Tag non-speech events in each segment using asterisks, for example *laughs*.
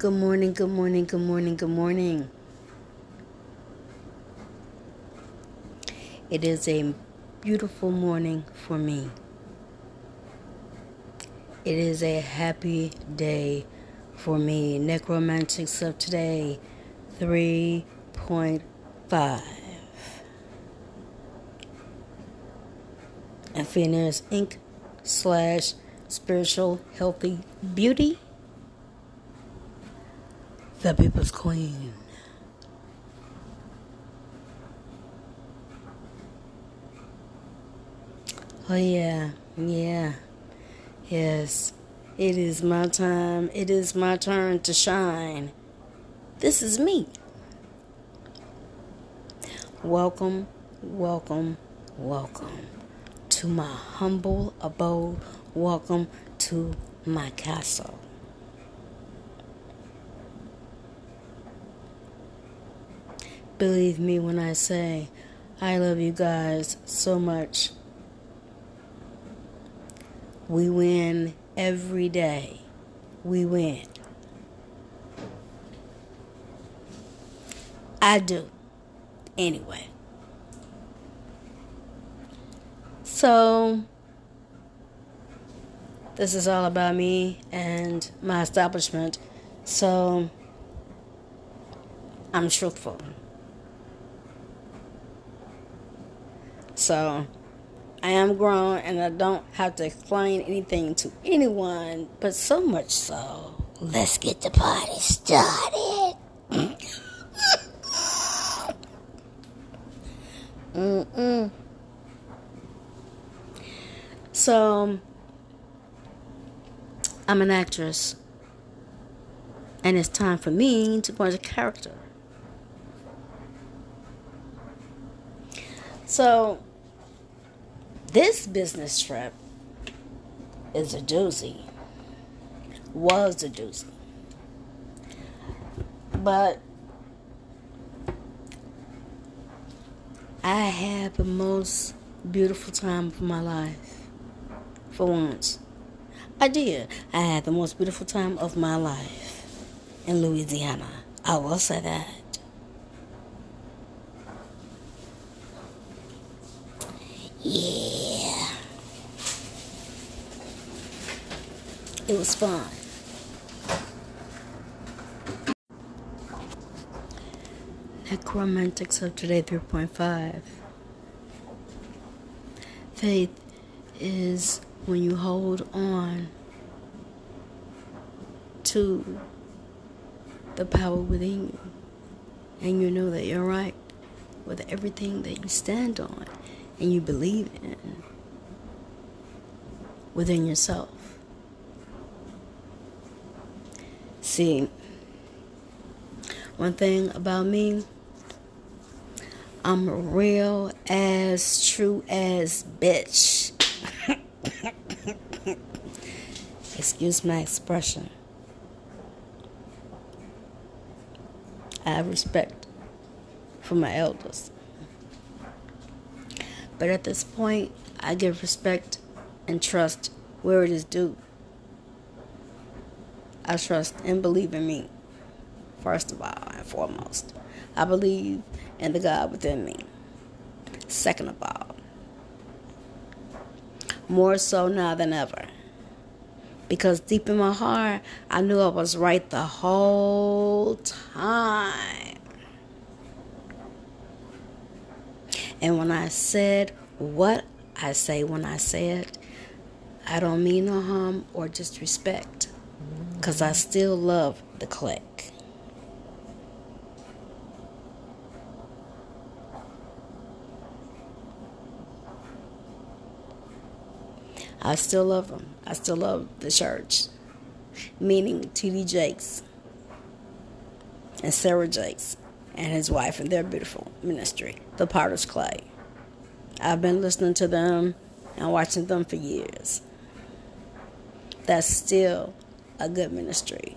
Good morning, good morning, good morning, good morning. It is a beautiful morning for me. It is a happy day for me. Necromantics of today 3.5. Athena's Inc. slash spiritual healthy beauty. The People's Queen. Oh, yeah, yeah, yes. It is my time. It is my turn to shine. This is me. Welcome, welcome, welcome to my humble abode. Welcome to my castle. Believe me when I say I love you guys so much. We win every day. We win. I do. Anyway. So, this is all about me and my establishment. So, I'm truthful. So, I am grown and I don't have to explain anything to anyone, but so much so. Let's get the party started. Mm-mm. So, I'm an actress, and it's time for me to go into character. So, this business trip is a doozy. Was a doozy. But I had the most beautiful time of my life. For once. I did. I had the most beautiful time of my life in Louisiana. I will say that. Yeah. It was fun. Necromantics of today 3.5. Faith is when you hold on to the power within you and you know that you're right with everything that you stand on and you believe in within yourself. See, one thing about me, I'm real as true as bitch. *coughs* Excuse my expression. I have respect for my elders. But at this point, I give respect and trust where it is due. I trust and believe in me, first of all and foremost. I believe in the God within me, second of all. More so now than ever. Because deep in my heart, I knew I was right the whole time. And when I said what I say when I say it, I don't mean no harm or disrespect. Because I still love the click. I still love them. I still love the church. Meaning T.D. Jakes and Sarah Jakes and his wife and their beautiful ministry, The Potter's Clay. I've been listening to them and watching them for years. That's still a good ministry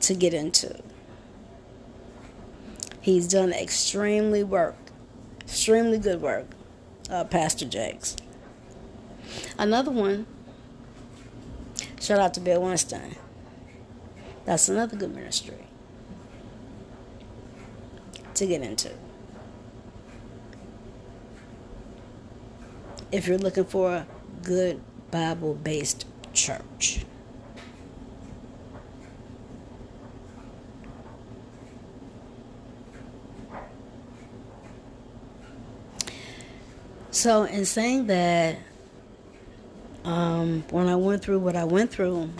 to get into. He's done extremely work, extremely good work, uh, Pastor Jakes. Another one, shout out to Bill Winston. That's another good ministry to get into. If you're looking for a good Bible based church. So, in saying that, um, when I went through what I went through,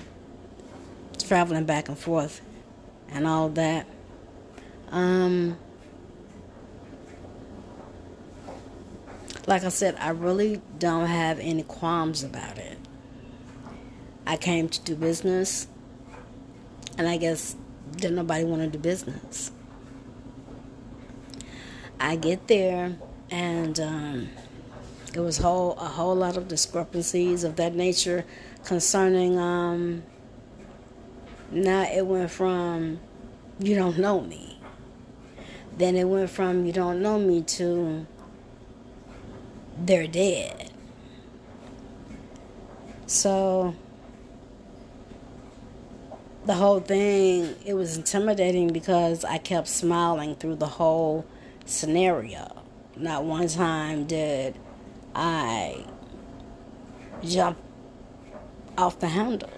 traveling back and forth and all that, um, like I said, I really don't have any qualms about it. I came to do business, and I guess didn't nobody want to do business. I get there, and um, it was whole a whole lot of discrepancies of that nature concerning. Um, now it went from you don't know me. Then it went from you don't know me to they're dead. So the whole thing it was intimidating because I kept smiling through the whole scenario. Not one time did I jump off the handle.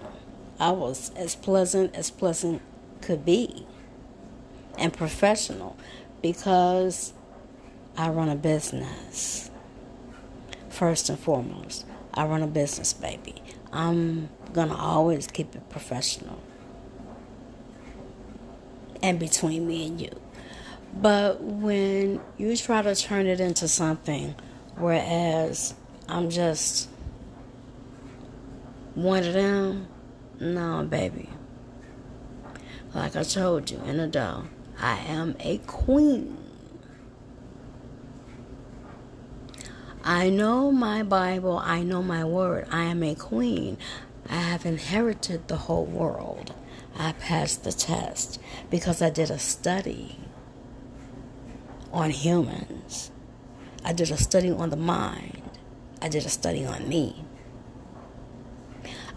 I was as pleasant as pleasant could be and professional because I run a business first and foremost. I run a business, baby. I'm gonna always keep it professional and between me and you. But when you try to turn it into something, whereas I'm just one of them, no, baby. Like I told you in the doll, I am a queen. I know my Bible, I know my word. I am a queen. I have inherited the whole world. I passed the test because I did a study on humans. I did a study on the mind. I did a study on me.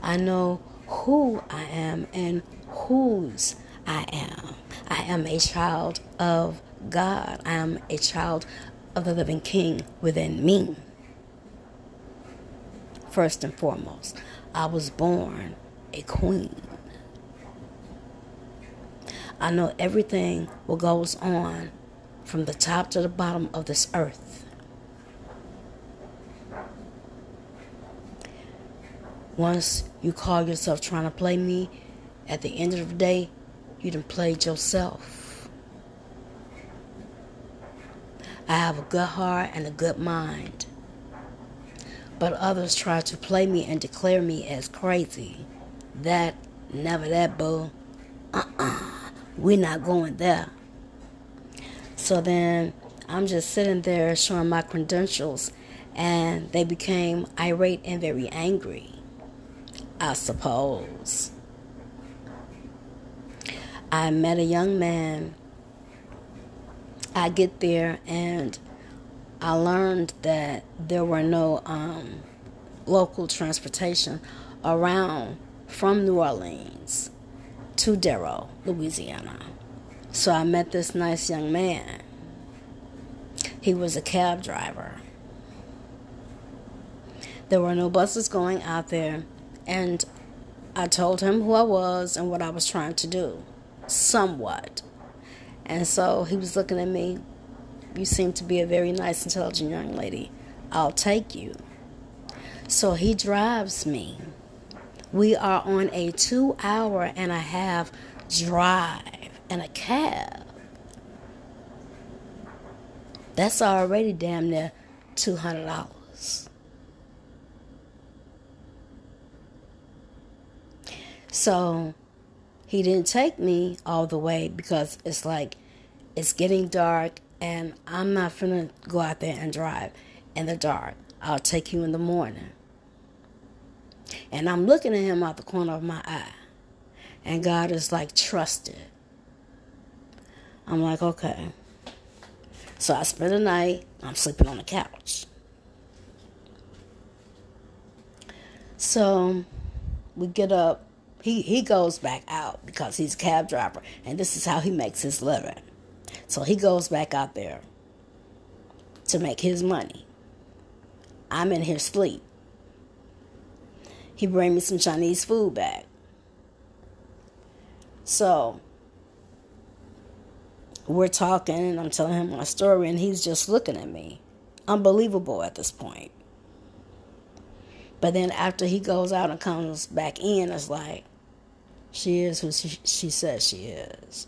I know who I am and whose I am. I am a child of God. I am a child of the living King within me. First and foremost, I was born a queen. I know everything what goes on from the top to the bottom of this earth. Once you call yourself trying to play me, at the end of the day, you done played yourself. I have a good heart and a good mind. But others try to play me and declare me as crazy. That, never that, boo. Uh uh-uh. uh. we are not going there. So then I'm just sitting there showing my credentials, and they became irate and very angry. I suppose. I met a young man I get there and I learned that there were no um, local transportation around from New Orleans to Darrow, Louisiana. So I met this nice young man. He was a cab driver. There were no buses going out there, and I told him who I was and what I was trying to do, somewhat. And so he was looking at me. You seem to be a very nice, intelligent young lady. I'll take you. So he drives me. We are on a two hour and a half drive in a cab. That's already damn near $200. So he didn't take me all the way because it's like it's getting dark and I'm not gonna go out there and drive in the dark. I'll take you in the morning. And I'm looking at him out the corner of my eye. And God is like, trust it. I'm like, okay. So I spend the night, I'm sleeping on the couch. So we get up he he goes back out because he's a cab driver, and this is how he makes his living. So he goes back out there to make his money. I'm in here sleep. He bring me some Chinese food back. So we're talking and I'm telling him my story and he's just looking at me. Unbelievable at this point. But then after he goes out and comes back in, it's like, she is who she, she says she is.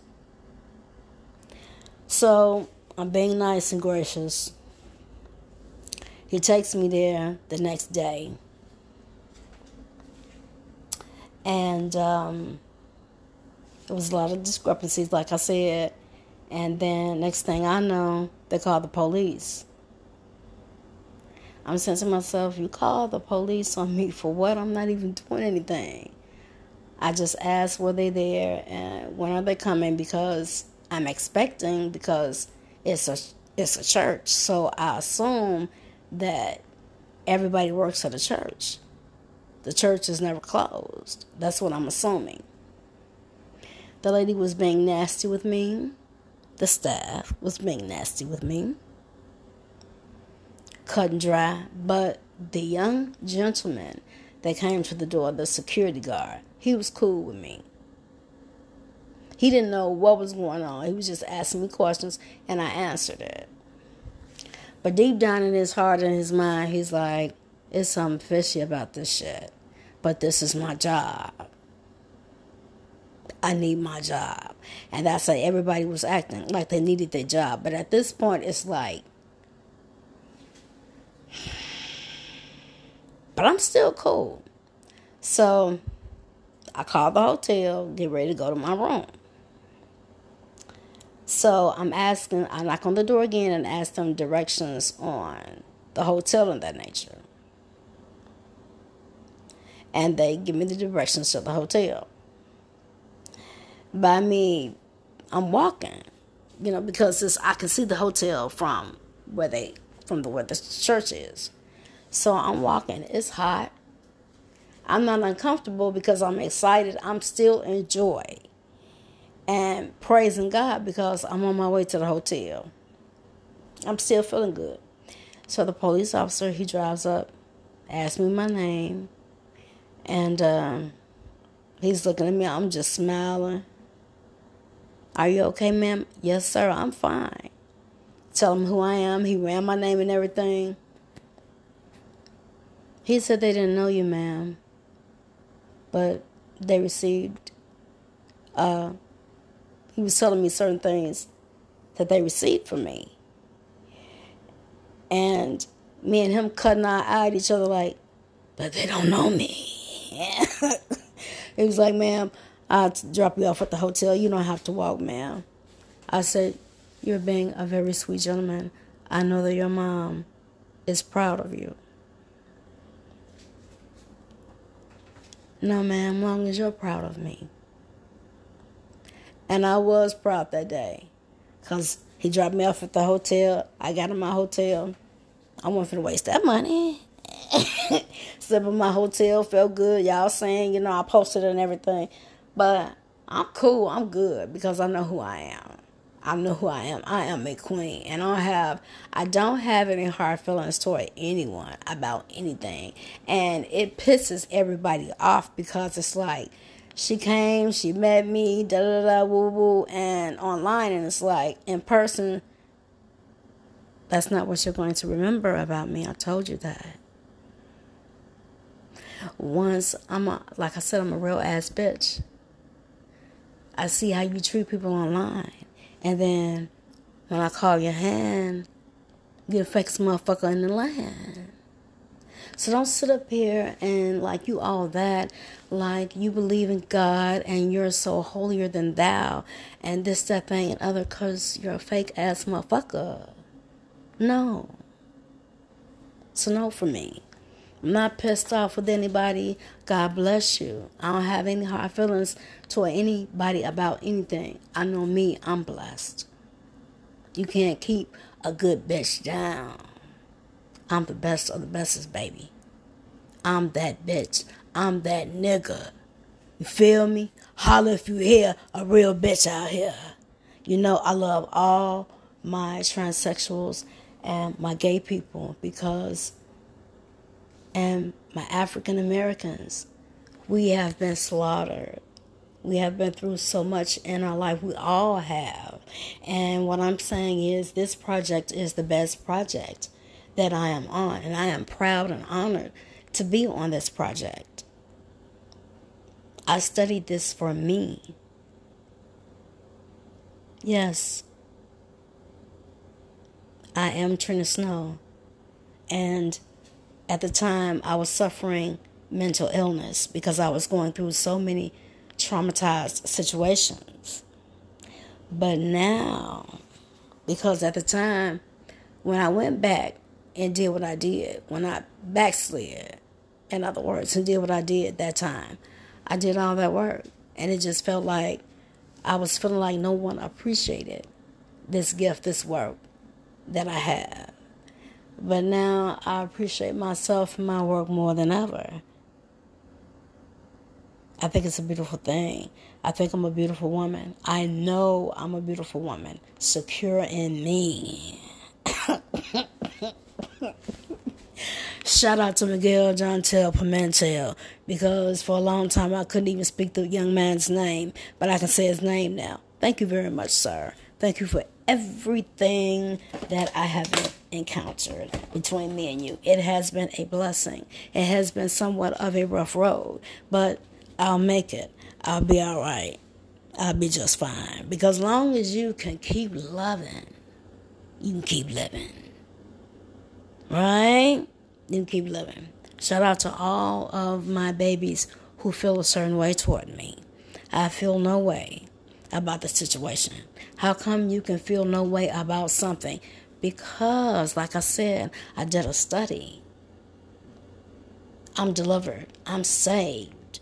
So I'm being nice and gracious. He takes me there the next day. And um, there was a lot of discrepancies, like I said. And then next thing I know, they call the police. I'm saying to myself, you call the police on me for what? I'm not even doing anything. I just asked were they there and when are they coming because I'm expecting because it's a it's a church. So I assume that everybody works at the church. The church is never closed. That's what I'm assuming. The lady was being nasty with me. The staff was being nasty with me. Cut and dry. But the young gentleman that came to the door, the security guard, he was cool with me. He didn't know what was going on. He was just asking me questions and I answered it. But deep down in his heart and his mind, he's like, it's something fishy about this shit. But this is my job. I need my job. And that's how everybody was acting like they needed their job. But at this point, it's like, *sighs* but I'm still cool. So I called the hotel, get ready to go to my room. So I'm asking, I knock on the door again and ask them directions on the hotel and that nature. And they give me the directions to the hotel. By me, I'm walking, you know, because I can see the hotel from where they from the where the church is. So I'm walking. It's hot. I'm not uncomfortable because I'm excited. I'm still in joy and praising God because I'm on my way to the hotel. I'm still feeling good. So the police officer, he drives up, asks me my name, and um, he's looking at me. I'm just smiling. Are you okay, ma'am? Yes, sir, I'm fine. Tell him who I am. He ran my name and everything. He said they didn't know you, ma'am but they received. Uh, he was telling me certain things that they received from me, and me and him cutting our eye at each other like, but they don't know me. *laughs* he was like, "Ma'am, I'll drop you off at the hotel. You don't have to walk, ma'am." I said, "You're being a very sweet gentleman. I know that your mom is proud of you." No, ma'am, long as you're proud of me. And I was proud that day because he dropped me off at the hotel. I got in my hotel. I wasn't to waste that money. *laughs* Slept in my hotel, felt good. Y'all saying, you know, I posted and everything. But I'm cool. I'm good because I know who I am. I know who I am. I am a queen, and I have I don't have any hard feelings toward anyone about anything, and it pisses everybody off because it's like she came, she met me, da da da, woo woo, and online, and it's like in person. That's not what you're going to remember about me. I told you that. Once I'm a, like I said, I'm a real ass bitch. I see how you treat people online. And then when I call your hand, the fakest motherfucker in the land. So don't sit up here and like you all that, like you believe in God and you're so holier than thou, and this, that, thing, and other, because you're a fake ass motherfucker. No. So no for me. I'm not pissed off with anybody. God bless you. I don't have any hard feelings toward anybody about anything. I know me, I'm blessed. You can't keep a good bitch down. I'm the best of the bestest, baby. I'm that bitch. I'm that nigga. You feel me? Holler if you hear a real bitch out here. You know, I love all my transsexuals and my gay people because, and my African Americans, we have been slaughtered. We have been through so much in our life. We all have. And what I'm saying is, this project is the best project that I am on. And I am proud and honored to be on this project. I studied this for me. Yes, I am Trina Snow. And at the time, I was suffering mental illness because I was going through so many traumatized situations. But now, because at the time, when I went back and did what I did, when I backslid, in other words, and did what I did that time, I did all that work. And it just felt like I was feeling like no one appreciated this gift, this work that I have. But now I appreciate myself and my work more than ever. I think it's a beautiful thing. I think I'm a beautiful woman. I know I'm a beautiful woman, secure in me. *coughs* Shout out to Miguel John Tell Pimentel because for a long time I couldn't even speak the young man's name, but I can say his name now. Thank you very much, sir. Thank you for everything that I have encountered between me and you. It has been a blessing. It has been somewhat of a rough road, but I'll make it. I'll be all right. I'll be just fine. Because long as you can keep loving, you can keep living. Right? You can keep living. Shout out to all of my babies who feel a certain way toward me. I feel no way about the situation. How come you can feel no way about something? Because, like I said, I did a study. I'm delivered. I'm saved.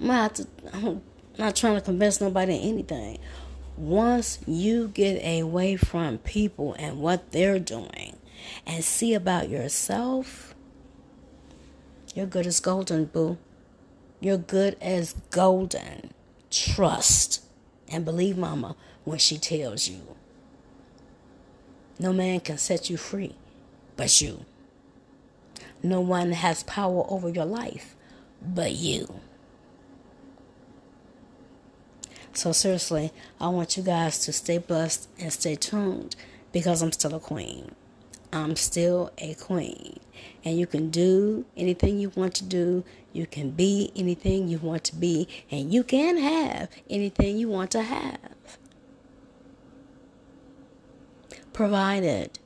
I'm not, I'm not trying to convince nobody anything. Once you get away from people and what they're doing and see about yourself, you're good as golden, boo. You're good as golden. Trust and believe mama when she tells you. No man can set you free but you. No one has power over your life but you. So, seriously, I want you guys to stay blessed and stay tuned because I'm still a queen. I'm still a queen. And you can do anything you want to do. You can be anything you want to be. And you can have anything you want to have. Provided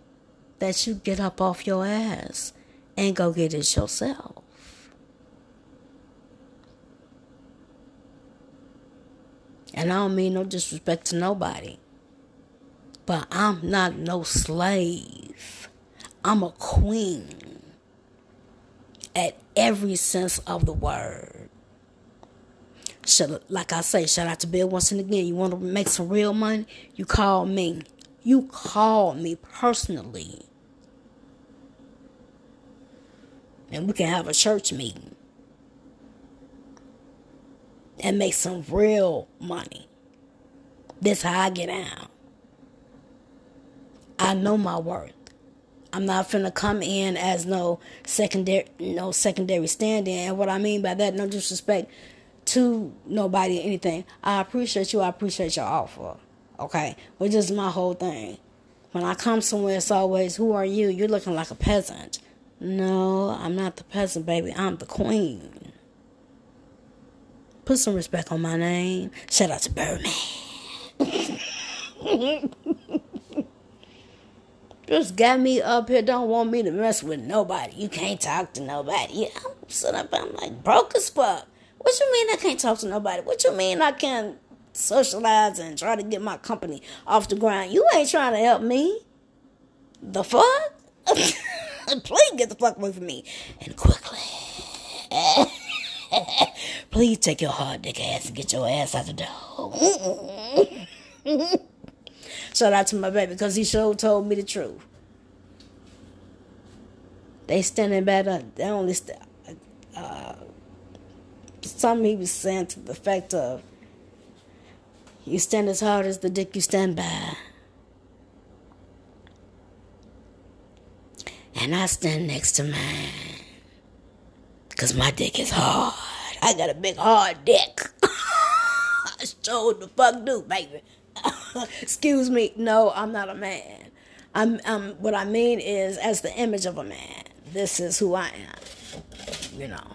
that you get up off your ass and go get it yourself. And I don't mean no disrespect to nobody. But I'm not no slave. I'm a queen at every sense of the word. Like I say, shout out to Bill once and again. You want to make some real money? You call me. You call me personally. And we can have a church meeting and make some real money. This how I get out. I know my worth. I'm not finna come in as no secondary no secondary standing. And what I mean by that, no disrespect to nobody or anything. I appreciate you, I appreciate your offer. Okay? Which is my whole thing. When I come somewhere it's always, who are you? You're looking like a peasant. No, I'm not the peasant, baby. I'm the queen. Put some respect on my name. Shout out to Birdman. *laughs* Just got me up here, don't want me to mess with nobody. You can't talk to nobody. Yeah, I'm sitting up, I'm like broke as fuck. What you mean I can't talk to nobody? What you mean I can't socialize and try to get my company off the ground? You ain't trying to help me. The fuck? *laughs* Please get the fuck away from me. And quickly. *laughs* Please take your hard dick ass and get your ass out the door. *laughs* Shout out to my baby because he sure told me the truth. They standing back. They only st- uh, something he was saying to the fact of, "You stand as hard as the dick you stand by." And I stand next to mine. Because my dick is hard. I got a big hard dick. *laughs* I showed the fuck do, baby. *laughs* Excuse me. No, I'm not a man. I'm, I'm what I mean is as the image of a man. This is who I am. You know.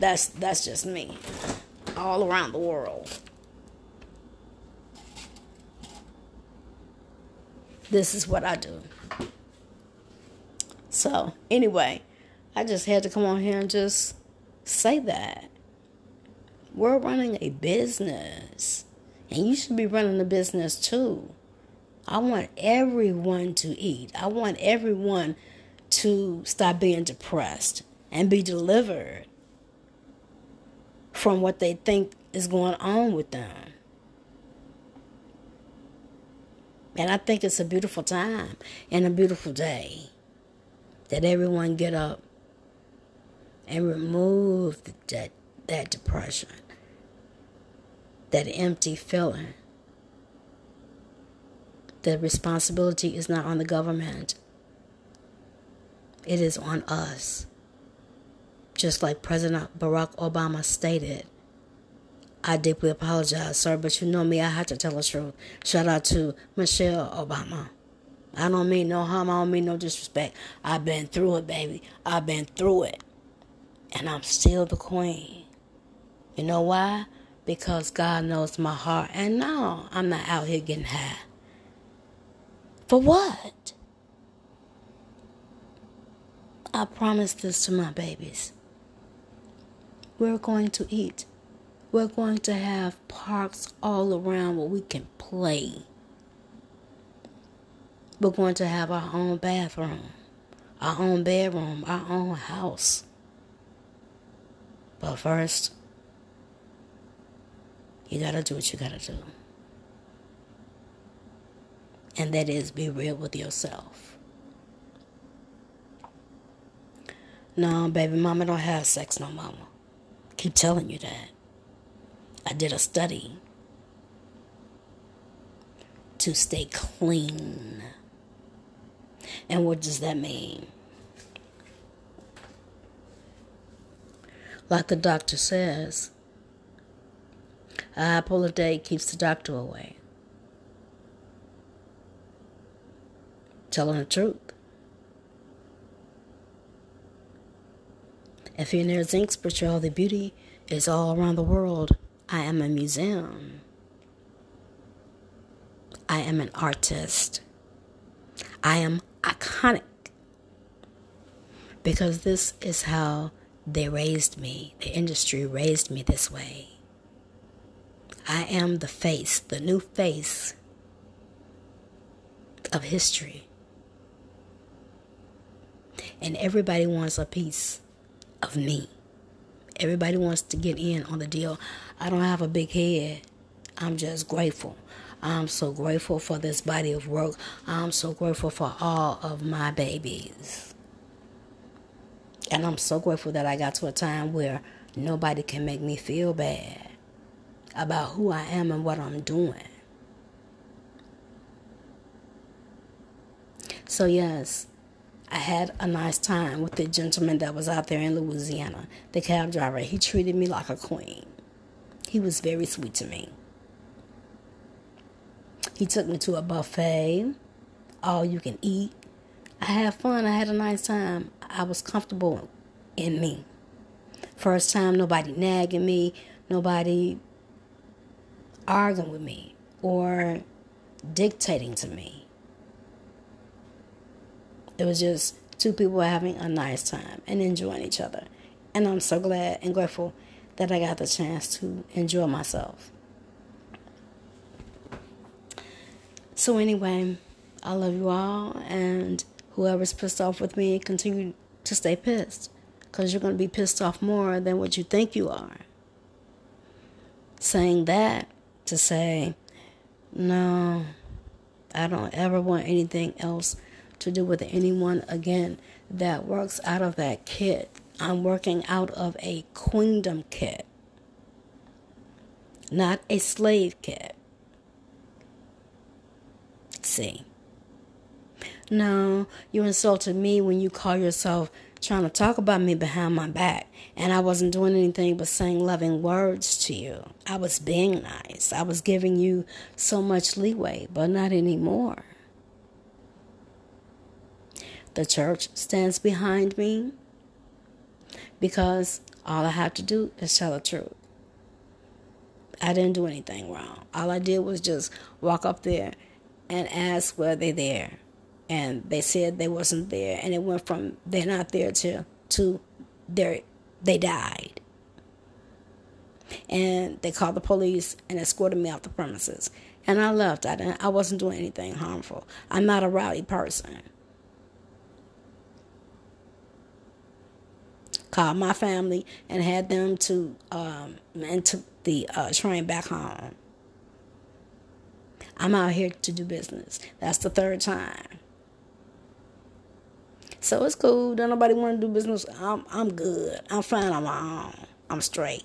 That's that's just me. All around the world. This is what I do. So, anyway, I just had to come on here and just say that. We're running a business, and you should be running a business too. I want everyone to eat. I want everyone to stop being depressed and be delivered from what they think is going on with them. And I think it's a beautiful time and a beautiful day that everyone get up and remove that, that depression, that empty feeling. The responsibility is not on the government, it is on us. Just like President Barack Obama stated, I deeply apologize, sir, but you know me, I have to tell the truth. Shout out to Michelle Obama. I don't mean no harm, I don't mean no disrespect. I've been through it, baby. I've been through it. And I'm still the queen. You know why? Because God knows my heart. And no, I'm not out here getting high. For what? I promised this to my babies. We're going to eat. We're going to have parks all around where we can play. We're going to have our own bathroom, our own bedroom, our own house. But first, you gotta do what you gotta do. And that is be real with yourself. No, baby mama don't have sex no mama. Keep telling you that. I did a study to stay clean. And what does that mean? Like the doctor says, a apple a day keeps the doctor away. Telling the truth. If you're near zinc spirituality the beauty is all around the world. I am a museum. I am an artist. I am iconic because this is how they raised me. The industry raised me this way. I am the face, the new face of history. And everybody wants a piece of me. Everybody wants to get in on the deal. I don't have a big head. I'm just grateful. I'm so grateful for this body of work. I'm so grateful for all of my babies. And I'm so grateful that I got to a time where nobody can make me feel bad about who I am and what I'm doing. So, yes, I had a nice time with the gentleman that was out there in Louisiana, the cab driver. He treated me like a queen. He was very sweet to me. He took me to a buffet, all you can eat. I had fun. I had a nice time. I was comfortable in me. First time, nobody nagging me, nobody arguing with me or dictating to me. It was just two people having a nice time and enjoying each other. And I'm so glad and grateful that I got the chance to enjoy myself. So, anyway, I love you all, and whoever's pissed off with me, continue to stay pissed because you're going to be pissed off more than what you think you are. Saying that to say, no, I don't ever want anything else to do with anyone again that works out of that kit I'm working out of a queendom kit, not a slave kit. See. No, you insulted me when you call yourself trying to talk about me behind my back, and I wasn't doing anything but saying loving words to you. I was being nice. I was giving you so much leeway, but not anymore. The church stands behind me because all I have to do is tell the truth. I didn't do anything wrong. All I did was just walk up there and ask were they there. And they said they wasn't there and it went from they're not there to to they they died. And they called the police and escorted me off the premises. And i left. I i wasn't doing anything harmful. I'm not a rowdy person called my family and had them to um and took the uh, train back home i'm out here to do business that's the third time so it's cool. Don't nobody want to do business. I'm I'm good. I'm fine on my own. I'm straight.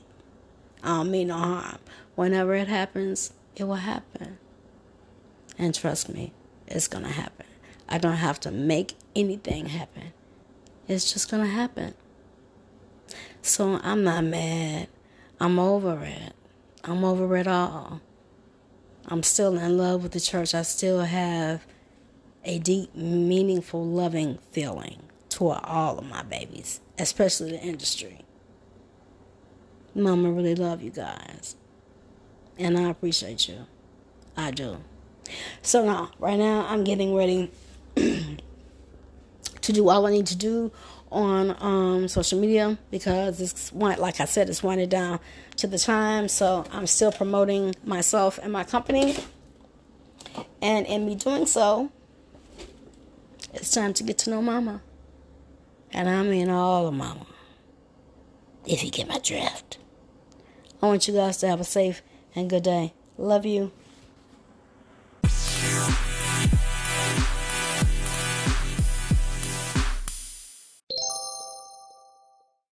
I don't mean no harm. Whenever it happens, it will happen. And trust me, it's gonna happen. I don't have to make anything happen. It's just gonna happen. So I'm not mad. I'm over it. I'm over it all. I'm still in love with the church. I still have a deep, meaningful, loving feeling toward all of my babies, especially the industry. Mama really love you guys. And I appreciate you. I do. So now, right now, I'm getting ready *clears throat* to do all I need to do on um, social media because it's like I said, it's winding down to the time. So I'm still promoting myself and my company. And in me doing so, it's time to get to know Mama. And I mean all of Mama. If you get my drift. I want you guys to have a safe and good day. Love you.